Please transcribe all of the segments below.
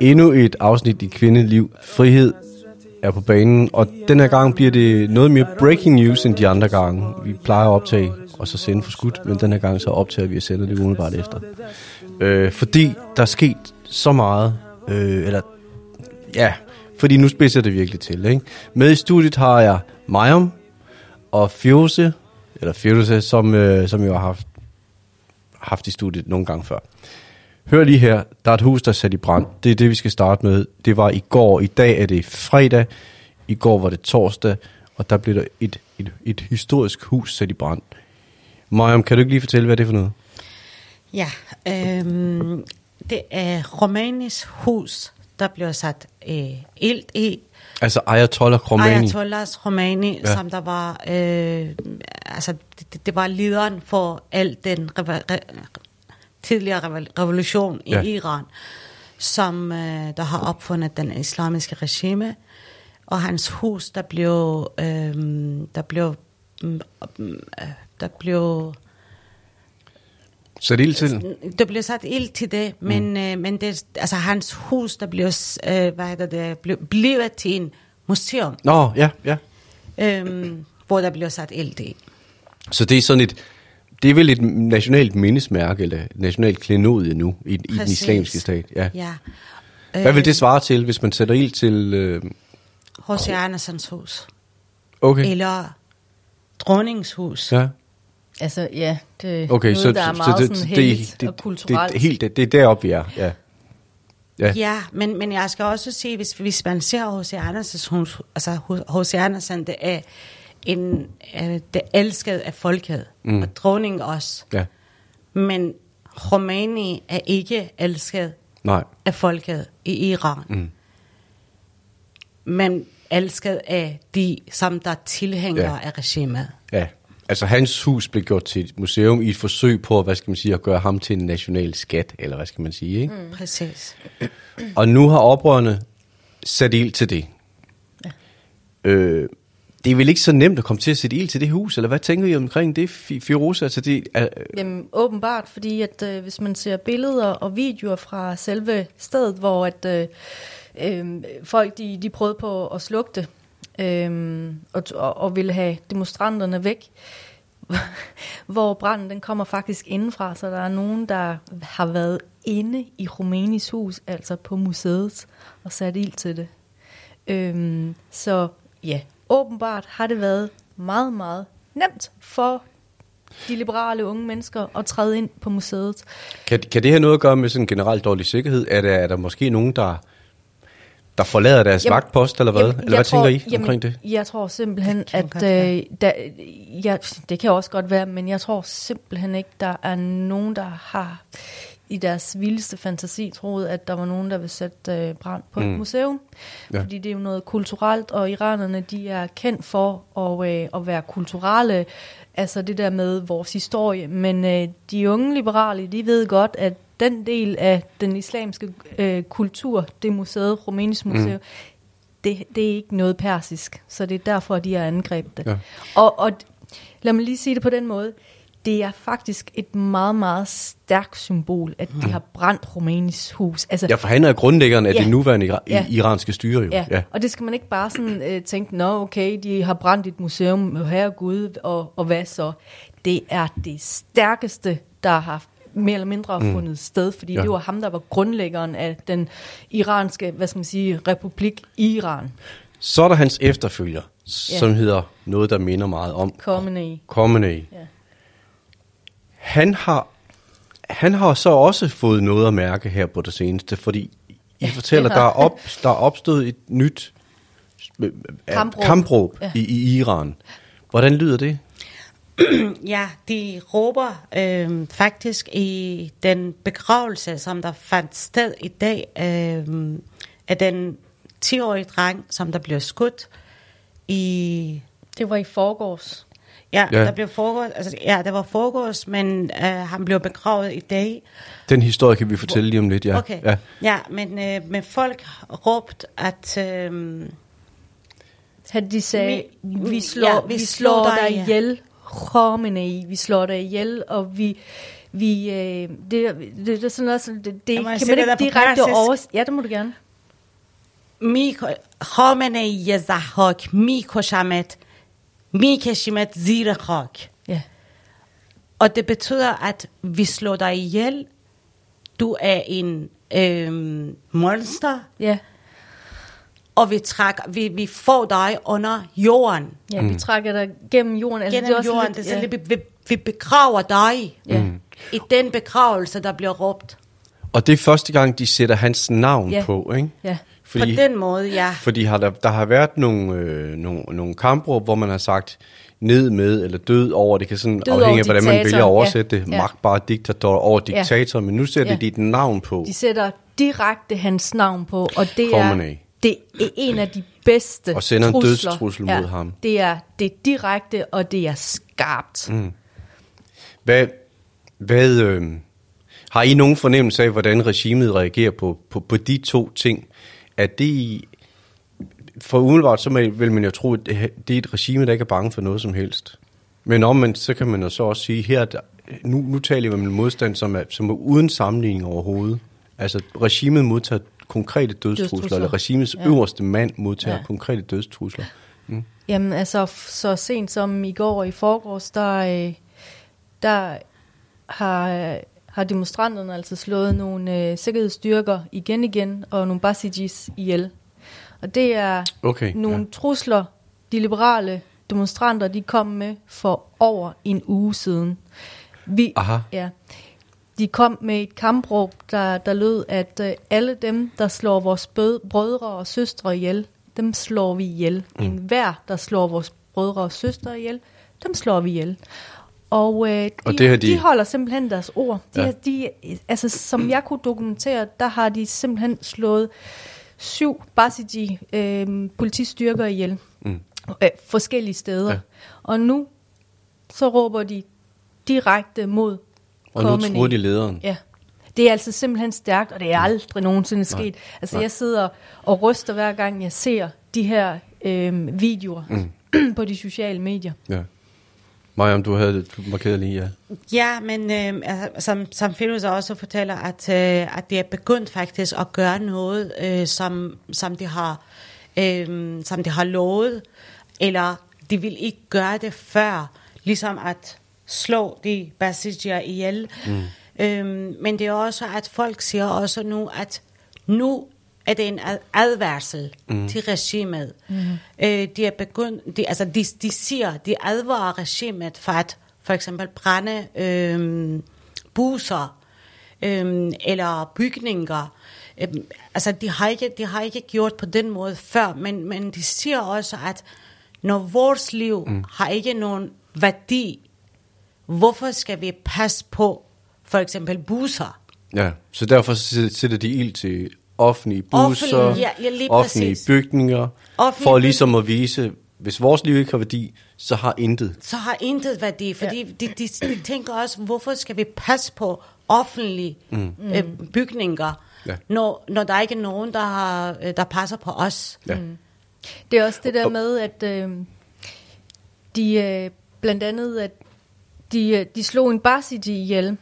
Endnu et afsnit i Kvindeliv. Frihed er på banen, og den her gang bliver det noget mere breaking news end de andre gange. Vi plejer at optage og så sende for skudt, men den her gang så optager vi og sender det umiddelbart efter. Øh, fordi der er sket så meget, øh, eller ja, fordi nu spidser det virkelig til. Ikke? Med i studiet har jeg Majom og Fjose, eller Fjose, som, øh, som jeg har haft, haft i studiet nogle gange før. Hør lige her, der er et hus, der er sat i brand. Det er det, vi skal starte med. Det var i går. I dag er det fredag. I går var det torsdag. Og der blev der et, et, et historisk hus sat i brand. Mariam, kan du ikke lige fortælle, hvad det er for noget? Ja, øhm, det er Romanis hus, der blev sat øh, ild i. Altså Ayatollah Khomeini. Ayatollah Khomeini, ja. som der var, øh, altså det, det var lederen for al den reva- re- tidligere revo- revolution i Ja. Iran, som øh, der har opfundet den islamiske regime, og hans hus, der blev, øh, der blev, mm, øh, der blev Sæt ild til. der blev sat ild til det, men, mm. øh, men det, altså hans hus, der blev, øh, hvad hedder det, blev, blev til en museum, Nå, ja, ja. øh, hvor der blev sat ild i. Så det er sådan et, det er vel et nationalt mindesmærke, eller nationalt klenodie nu, i, i den islamiske stat. Ja. Ja. Hvad vil det svare til, hvis man sætter ild til... Øh, H.C. Andersens hus. okay. Eller dronningens hus. Ja. Altså, ja, det er Okay, noget, så, der er meget så sådan det, heldigt det, og det, kulturelt. det, helt, det, det er deroppe, vi er. Ja. Ja. Ja, men, men jeg skal også sige, hvis, hvis man ser H.C. Andersens hus, altså H.C. Andersen, det er en, øh, det elsket af folket, mm. og dronningen også. ja. Men Khomeini er ikke elsket Nej. af folket i Iran. Mm. Men elsket af de, som der er tilhængere Ja. af regimet. Ja. Altså hans hus blev gjort til et museum i et forsøg på, hvad skal man sige, at gøre ham til en national skat, eller hvad skal man sige, ikke? Mm. Præcis. Og nu har oprørerne sat ild til det. Ja. Øh, det er vel ikke så nemt at komme til at sætte ild til det hus, eller hvad tænker I omkring det, Fi- Altså det, er, Jamen, åbenbart, fordi at øh, hvis man ser billeder og videoer fra selve stedet, hvor at øh, øh, folk de, de prøvede på at slukke det, øh, og, og, og ville have demonstranterne væk, hvor branden den kommer faktisk indenfra, så der er nogen, der har været inde i Rumænis hus, altså på museet, og sat ild til det. Øhm, så ja, åbenbart har det været meget, meget nemt for de liberale unge mennesker at træde ind på museet. kan, kan det have noget at gøre med sådan generelt dårlig sikkerhed? Er der, er der måske nogen, der, der forlader deres jamen, vagtpost, eller hvad? Jamen, eller hvad jeg tænker I jamen, omkring det? Jeg tror simpelthen, at øh, der, ja, det kan også godt være, men jeg tror simpelthen ikke, der er nogen, der har i deres vildeste fantasi troet, at der var nogen, der vil sætte øh, brand på mm. et museum. Ja. Ja. Fordi det er jo noget kulturelt, og iranerne de er kendt for at, øh, at være kulturelle, altså det der med vores historie. Men øh, de unge liberale, de ved godt, at den del af den islamske øh, kultur, det museet, Rumænisk Museum, mm. det, det er ikke noget persisk, så det er derfor, de har angrebet det. Ja. Og, og lad mig lige sige det på den måde. Det er faktisk et meget, meget stærkt symbol, at de har brændt Rumænisk hus. Altså, Ja, for han er grundlæggeren af Ja. det nuværende Ja. iranske styre jo. Ja. ja, og det skal man ikke bare sådan øh, tænke, nå okay, de har brændt et museum, herre Gud, og, og hvad så? Det er det stærkeste, der har mere eller mindre mm. fundet sted, fordi Ja. ja. det var ham, der var grundlæggeren af den iranske, hvad skal man sige, republik Iran. Så er der hans efterfølger, som hedder noget, der minder meget om Khomeini. Khomeini. Ja. Han har, han har så også fået noget at mærke her på det seneste, fordi I fortæller, der har- er, op, der er opstået et nyt Kampråb. kampråb Ja. i, i Iran. Hvordan lyder det? Ja, de råber øh, faktisk i den begravelse, som der fandt sted i dag, øh, af den 10-årige dreng, som der blev skudt i... Det var i forgårs. Ja, Ja. ja. der blev foregået, altså, ja, der var foregås, men øh, han blev begravet i dag. Den historie kan vi fortælle lige om lidt, ja. Okay. ja. ja men, øh, men folk råbte, at... Øh, At de sagde, Vi- vi, vi slår, ja, ja, vi vi slår slår dig dig ihjel. ihjel, Khomeini, vi slår dig ihjel, og vi, Vi, øh, det, det, det er sådan noget, sådan- det, det Jeg må kan sige man det ikke der på direkte persisk. over... Ja, det må du gerne. میک- خامنه ای زحاک میکشمت میکشیمت زیر خاک Ja. Og det betyder, at vi slår dig ihjel. Du er en øhm, monster, Ja, og vi, trækker, vi, vi får dig under jorden. ja vi trækker dig gennem jorden. Altså, Gennem det er også jorden. lidt- det er ja. sådan, lidt, vi, vi begraver dig Ja. i den begravelse, der bliver råbt. Og det er første gang, de sætter hans navn Ja. på, ikke? Ja. Fordi, På den måde, ja. fordi har der, der har været nogle, øh, nogle, nogle kampråb, hvor man har sagt ned med eller død over. Det kan sådan Død afhænge af, hvordan man vælger at diktatoren, oversætte ja. det. Ja. Magtbare diktator over Ja. diktator, men nu sætter Ja. de et navn på. De sætter direkte hans navn på, og det er, Khamenei. det er en af de bedste Og sender en trusler. dødstrussel mod ham. Det er, det er direkte, og det er skarpt. Mm. Hvad, hvad øh, har I nogen fornemmelse af, hvordan regimet reagerer på, på, på de to ting? Er det for umiddelbart, så vil man jo tro, at det er et regime, der ikke er bange for noget som helst. Men omvendt, så kan man jo så også sige, her, der- nu, nu taler vi om en modstand, som er, som er uden sammenligning overhovedet. Altså, regimet modtager konkrete dødstrusler, Dødstrusler. eller regimets Ja. øverste mand modtager Ja. konkrete dødstrusler. Jamen altså, så sent som i går og i forgårs, der, øh, der har, har demonstranterne altså slået nogle øh, sikkerhedsstyrker igen igen, og nogle basijis ihjel. Og det er Okay, nogle ja. trusler, de liberale demonstranter, de kom med for over en uge siden. Vi, Aha. Ja. De kom med et kampråb, der, der lød, at øh, alle dem, der slår vores bød, brødre og søstre ihjel, dem slår vi ihjel. Mm. En hver, der slår vores brødre og søstre ihjel, dem slår vi ihjel. Og, øh, de, Og det har de- de holder simpelthen deres ord. De, Ja. ja. de, altså, som jeg kunne dokumentere, der har de simpelthen slået syv Basiji øh, politistyrker ihjel. Mm. Øh, forskellige steder. Ja. Og nu så råber de direkte mod Og nu tror de lederen. Ja. Det er altså simpelthen stærkt, og det er aldrig nogensinde sket. Altså Nej. jeg sidder og ryster hver gang jeg ser de her øh, videoer mm. på de sociale medier. Ja. Mariam, du havde du markeret lige, ja. Ja, men øh, altså, som, som Firouz også fortæller, at, øh, at det er begyndt faktisk at gøre noget, øh, som, som, de har, øh, som de har lovet, eller de vil ikke gøre det før, ligesom at slå de basidier ihjel. Mm. Øh, men det er også, at folk siger også nu, at nu er det en ad- advarsel mm. til regimet. Mm. Øh, de er begyndt, de, altså de, de siger, de advarer regimet for at for eksempel brænde øh, busser øh, eller bygninger. Øh, altså de har, ikke, de har ikke gjort på den måde før, men, men de siger også, at når vores liv mm. har ikke nogen værdi, hvorfor skal vi passe på for eksempel busser? Ja, så derfor sætter de ild til offentlige busser, Offentlige, ja, ja, lige offentlige præcis. bygninger, Offentlige for ligesom at vise, hvis vores liv ikke har værdi, så har intet. så har intet værdi, fordi ja. de, de, de tænker også, hvorfor skal vi passe på offentlige mm. øh, bygninger, Ja. når, når der ikke er nogen, der, har, øh, der passer på os. Ja. Det er også det der med, at øh, de øh, blandt andet, at de, øh, de slog en Basiji ihjel.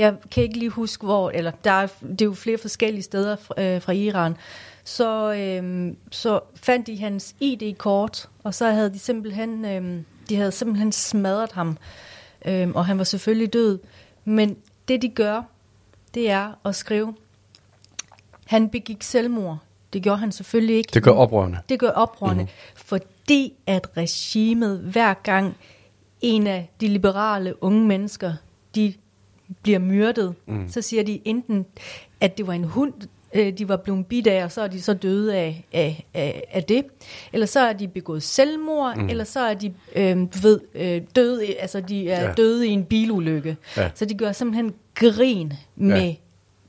Jeg kan ikke lige huske hvor, eller der er, det er jo flere forskellige steder fra, øh, fra Iran. Så, øh, så fandt de hans ID-kort, og så havde de simpelthen, øh, de havde simpelthen smadret ham, øh, og han var selvfølgelig død. Men det de gør, det er at skrive, han begik selvmord. Det gjorde han selvfølgelig ikke. Det gør oprørende. Det gør oprørende, mm-hmm. fordi at regimet hver gang en af de liberale unge mennesker, de bliver myrdet, mm. så siger de enten, at det var en hund, øh, de var blevet bidt af, og så er de så døde af, af, af, af det. Eller så er de begået selvmord, mm. eller så er de øh, du ved, øh, døde, altså de er Ja. døde i en bilulykke. Ja. Så de gør simpelthen grin med Ja.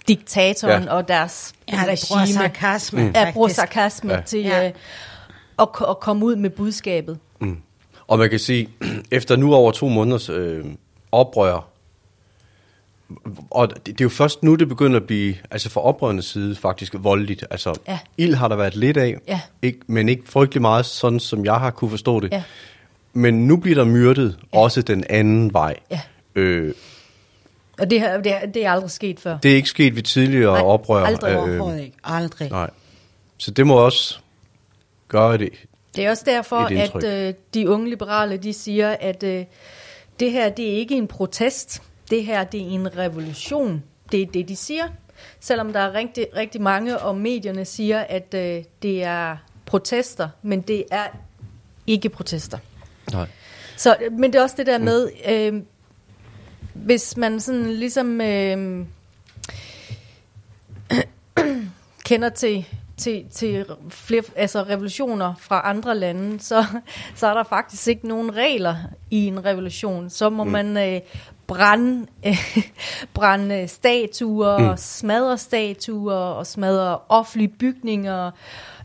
diktatoren Ja. og deres Ja, han bruger regime. sarkasme, mm. Ja, bruger sarkasme Ja. til Ja. øh, at, at komme ud med budskabet. Og man kan sige, efter nu over to måneders øh, oprør, og det, det er jo først nu, det begynder at blive, altså fra oprørende side, faktisk voldeligt. Altså, Ja. ild har der været lidt af, Ja. ikke, men ikke frygtelig meget, sådan som jeg har kunne forstå det. Ja. Men nu bliver der myrdet, Ja. også den anden vej. Ja. Øh, Og det, har, det, det er aldrig sket før. Det er ikke sket ved tidligere Nej, oprør. aldrig øh, Overhovedet ikke. Aldrig. Nej. Så det må også gøre det. Det er også derfor, at øh, de unge liberale, de siger, at øh, det her, det er ikke en protest. Det her, det er en revolution. Det er det, de siger. Selvom der er rigtig, rigtig mange, og medierne siger, at øh, det er protester, men det er ikke protester. Nej. Så, men det er også det der med, øh, hvis man sådan ligesom øh, kender til, til, til flere, altså revolutioner fra andre lande, så, så er der faktisk ikke nogen regler i en revolution. Så må mm. man øh, brænde, øh, brænde statuer, mm. smadre statuer og smadre offentlige bygninger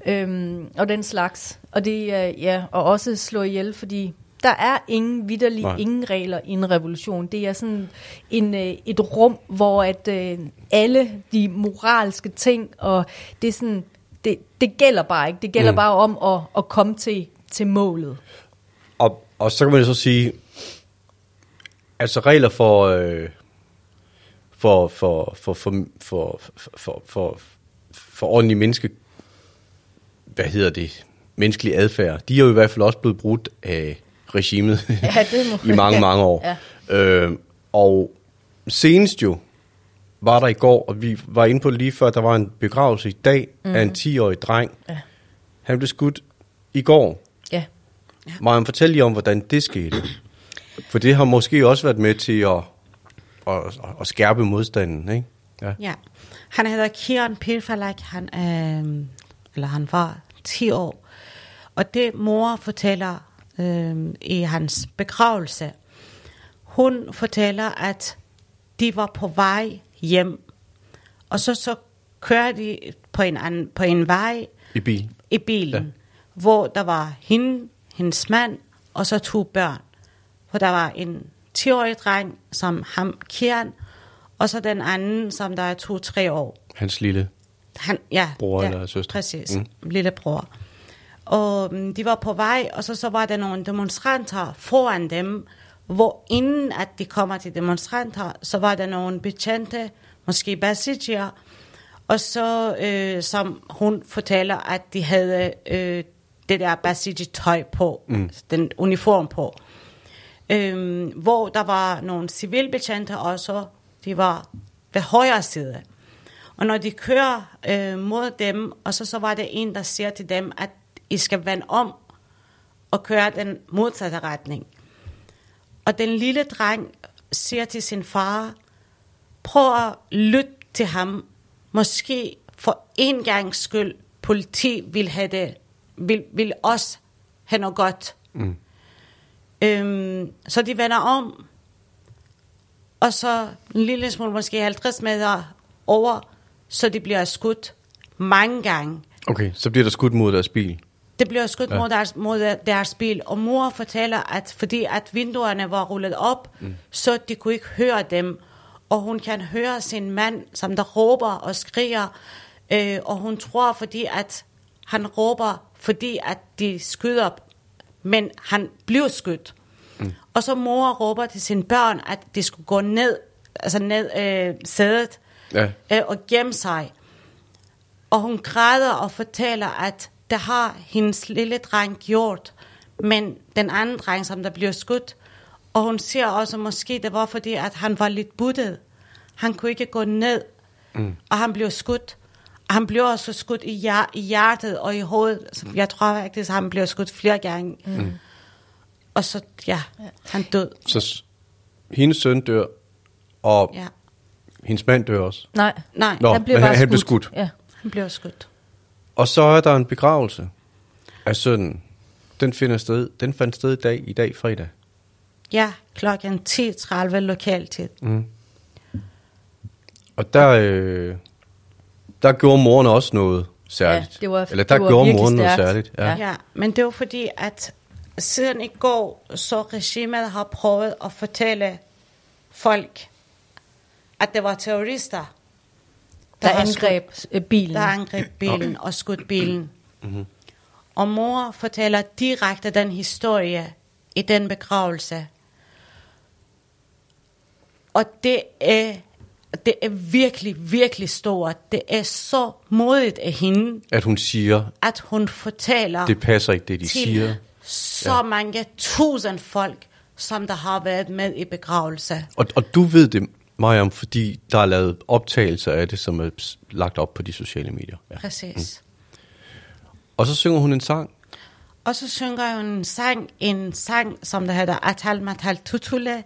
øhm, og den slags. Og det øh, ja, og også slå ihjel, fordi der er ingen vidderlig, Nej. ingen regler i en revolution. Det er sådan en, øh, et rum, hvor at øh, alle de moralske ting, og det er sådan, det, det gælder bare ikke. Det gælder mm. bare om at, at komme til, til målet. Og, og så kan man så sige, altså regler for, øh, for, for, for, for, for, for, for, for ordentlig menneske, hvad hedder det, menneskelig adfærd, de er jo i hvert fald også blevet brudt af regimet Ja, det må- i mange, mange år. Ja. Øh, og senest jo var der i går, og vi var inde på det lige før, der var en begravelse i dag mm. af en 10-årig dreng. Ja. Han blev skudt i går. Ja. Må jeg fortælle lige om, hvordan det skete? For det har måske også været med til at, at, at skærpe modstanden, ikke? Ja. Ja. Han hedder Kieran Pirfalak, han, øh, eller han var 10 år. Og det mor fortæller øh, i hans begravelse, hun fortæller, at de var på vej hjem, og så, så kører de på en, anden, på en vej I bil. i bilen, ja. hvor der var hende, hendes mand, og så to børn. Hvor der var en 10-årig dreng, som ham, Kieran, og så den anden, som der er to-tre år. Hans lille. Han, ja, Bror ja, eller søster. Præcis, Mm. lillebror. Og mm, de var på vej, og så, så var der nogle demonstranter foran dem, hvor inden at de kommer til demonstranter, så var der nogle betjente, måske basidier, og så, øh, som hun fortæller, at de havde øh, det der basidi-tøj på, mm. den uniform på. Øhm, hvor der var nogle civilbetjente også, de var ved højre side. Og når de kører øh, mod dem, og så, så var der en, der siger til dem, at I skal vende om og køre den modsatte retning. Og den lille dreng siger til sin far, prøv at lytte til ham. Måske for en gang skyld, politi vil have det, vil, vil også have noget godt. Mm. Øhm, så de vender om, og så en lille smule, måske 50 meter over, så de bliver skudt mange gange. Okay, så bliver der skudt mod deres bil. Det bliver skudt Ja. mod, deres, mod deres bil, og mor fortæller, at fordi at vinduerne var rullet op, mm. så de kunne ikke høre dem. Og hun kan høre sin mand, som der råber og skriger, øh, og hun tror, fordi at han råber, fordi at de skyder, men han bliver skudt. Mm. Og så mor råber til sine børn, at de skulle gå ned, altså ned øh, sædet, Ja. øh, og gemme sig. Og hun græder og fortæller, at det har hendes lille dreng gjort, men den anden dreng, som der bliver skudt, og hun siger også, måske det var fordi, at han var lidt buttet. Han kunne ikke gå ned, mm. og han blev skudt. Han blev også skudt i, hjer- i hjertet og i hovedet. Så jeg tror faktisk, at han blev skudt flere gange. Mm. Og så, ja, han død. Så hendes søn dør, og ja. Hendes mand dør også. Nej, Nej, Nå, han blev men bare han- han blev skudt. skudt. Ja. han blev skudt. Og så er der en begravelse af sønnen. Den finder sted, den fandt sted i dag, i dag fredag. Ja, klokken 10.30 lokaltid. Og der, øh, der gjorde moren også noget særligt. Ja, det var- Eller der det var gjorde moren noget stærkt. særligt. Ja. Ja. men det var fordi, at siden i går, så regimet har prøvet at fortælle folk, at det var terrorister, Der har angreb øh, bilen. Skudt, der angreb bilen og skudt bilen. Mm-hmm. Og mor fortæller direkte den historie i den begravelse. Og det er, det er virkelig, virkelig stort. Det er så modigt af hende, At hun siger, at hun fortæller det passer ikke det, de til siger. så ja. mange tusind folk, som der har været med i begravelse. Og, og du ved det, Mariam, fordi der er lavet optagelser af det, som er lagt op på de sociale medier. Ja. Præcis. Mm. Og så synger hun en sang. Og så synger hun en sang, en sang, som der hedder Atal Matal Tutule.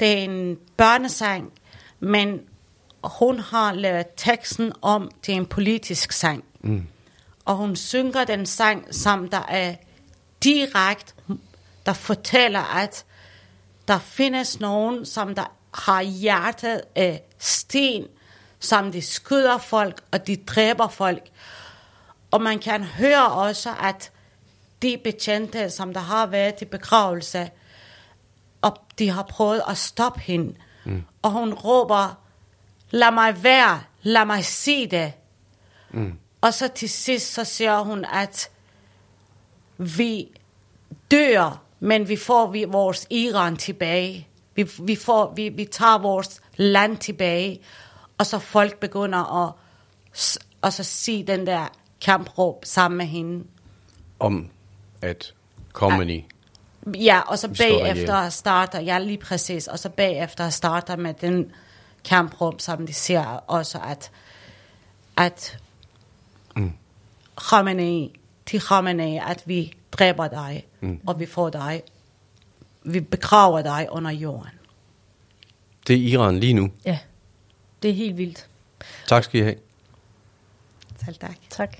Det er en børnesang, men hun har lavet teksten om til en politisk sang. Mm. Og hun synger den sang, som der er direkte, der fortæller, at der findes nogen, som der har hjertet af sten, som de skyder folk, og de dræber folk. Og man kan høre også, at de betjente, som der har været til begravelse, og de har prøvet at stoppe hende. Mm. Og hun råber, lad mig være, lad mig se det. Mm. Og så til sidst, så siger hun, at vi dør, men vi får vi, vores Iran tilbage. Vi, vi, får, vi, vi tager vores land tilbage. Og så folk begynder at, og så sige den der kampråb sammen med hende. om at Comedy, Ja, og så bagefter starter, ja lige præcis, og så bagefter starter med den kamprum, som de ser også, at, at mm. Khamenei, til Khamenei, at vi dræber dig, mm. og vi får dig, vi begraver dig under jorden. det er Iran lige nu. Ja, det er helt vildt. Tak skal I have. Selv tak. Tak.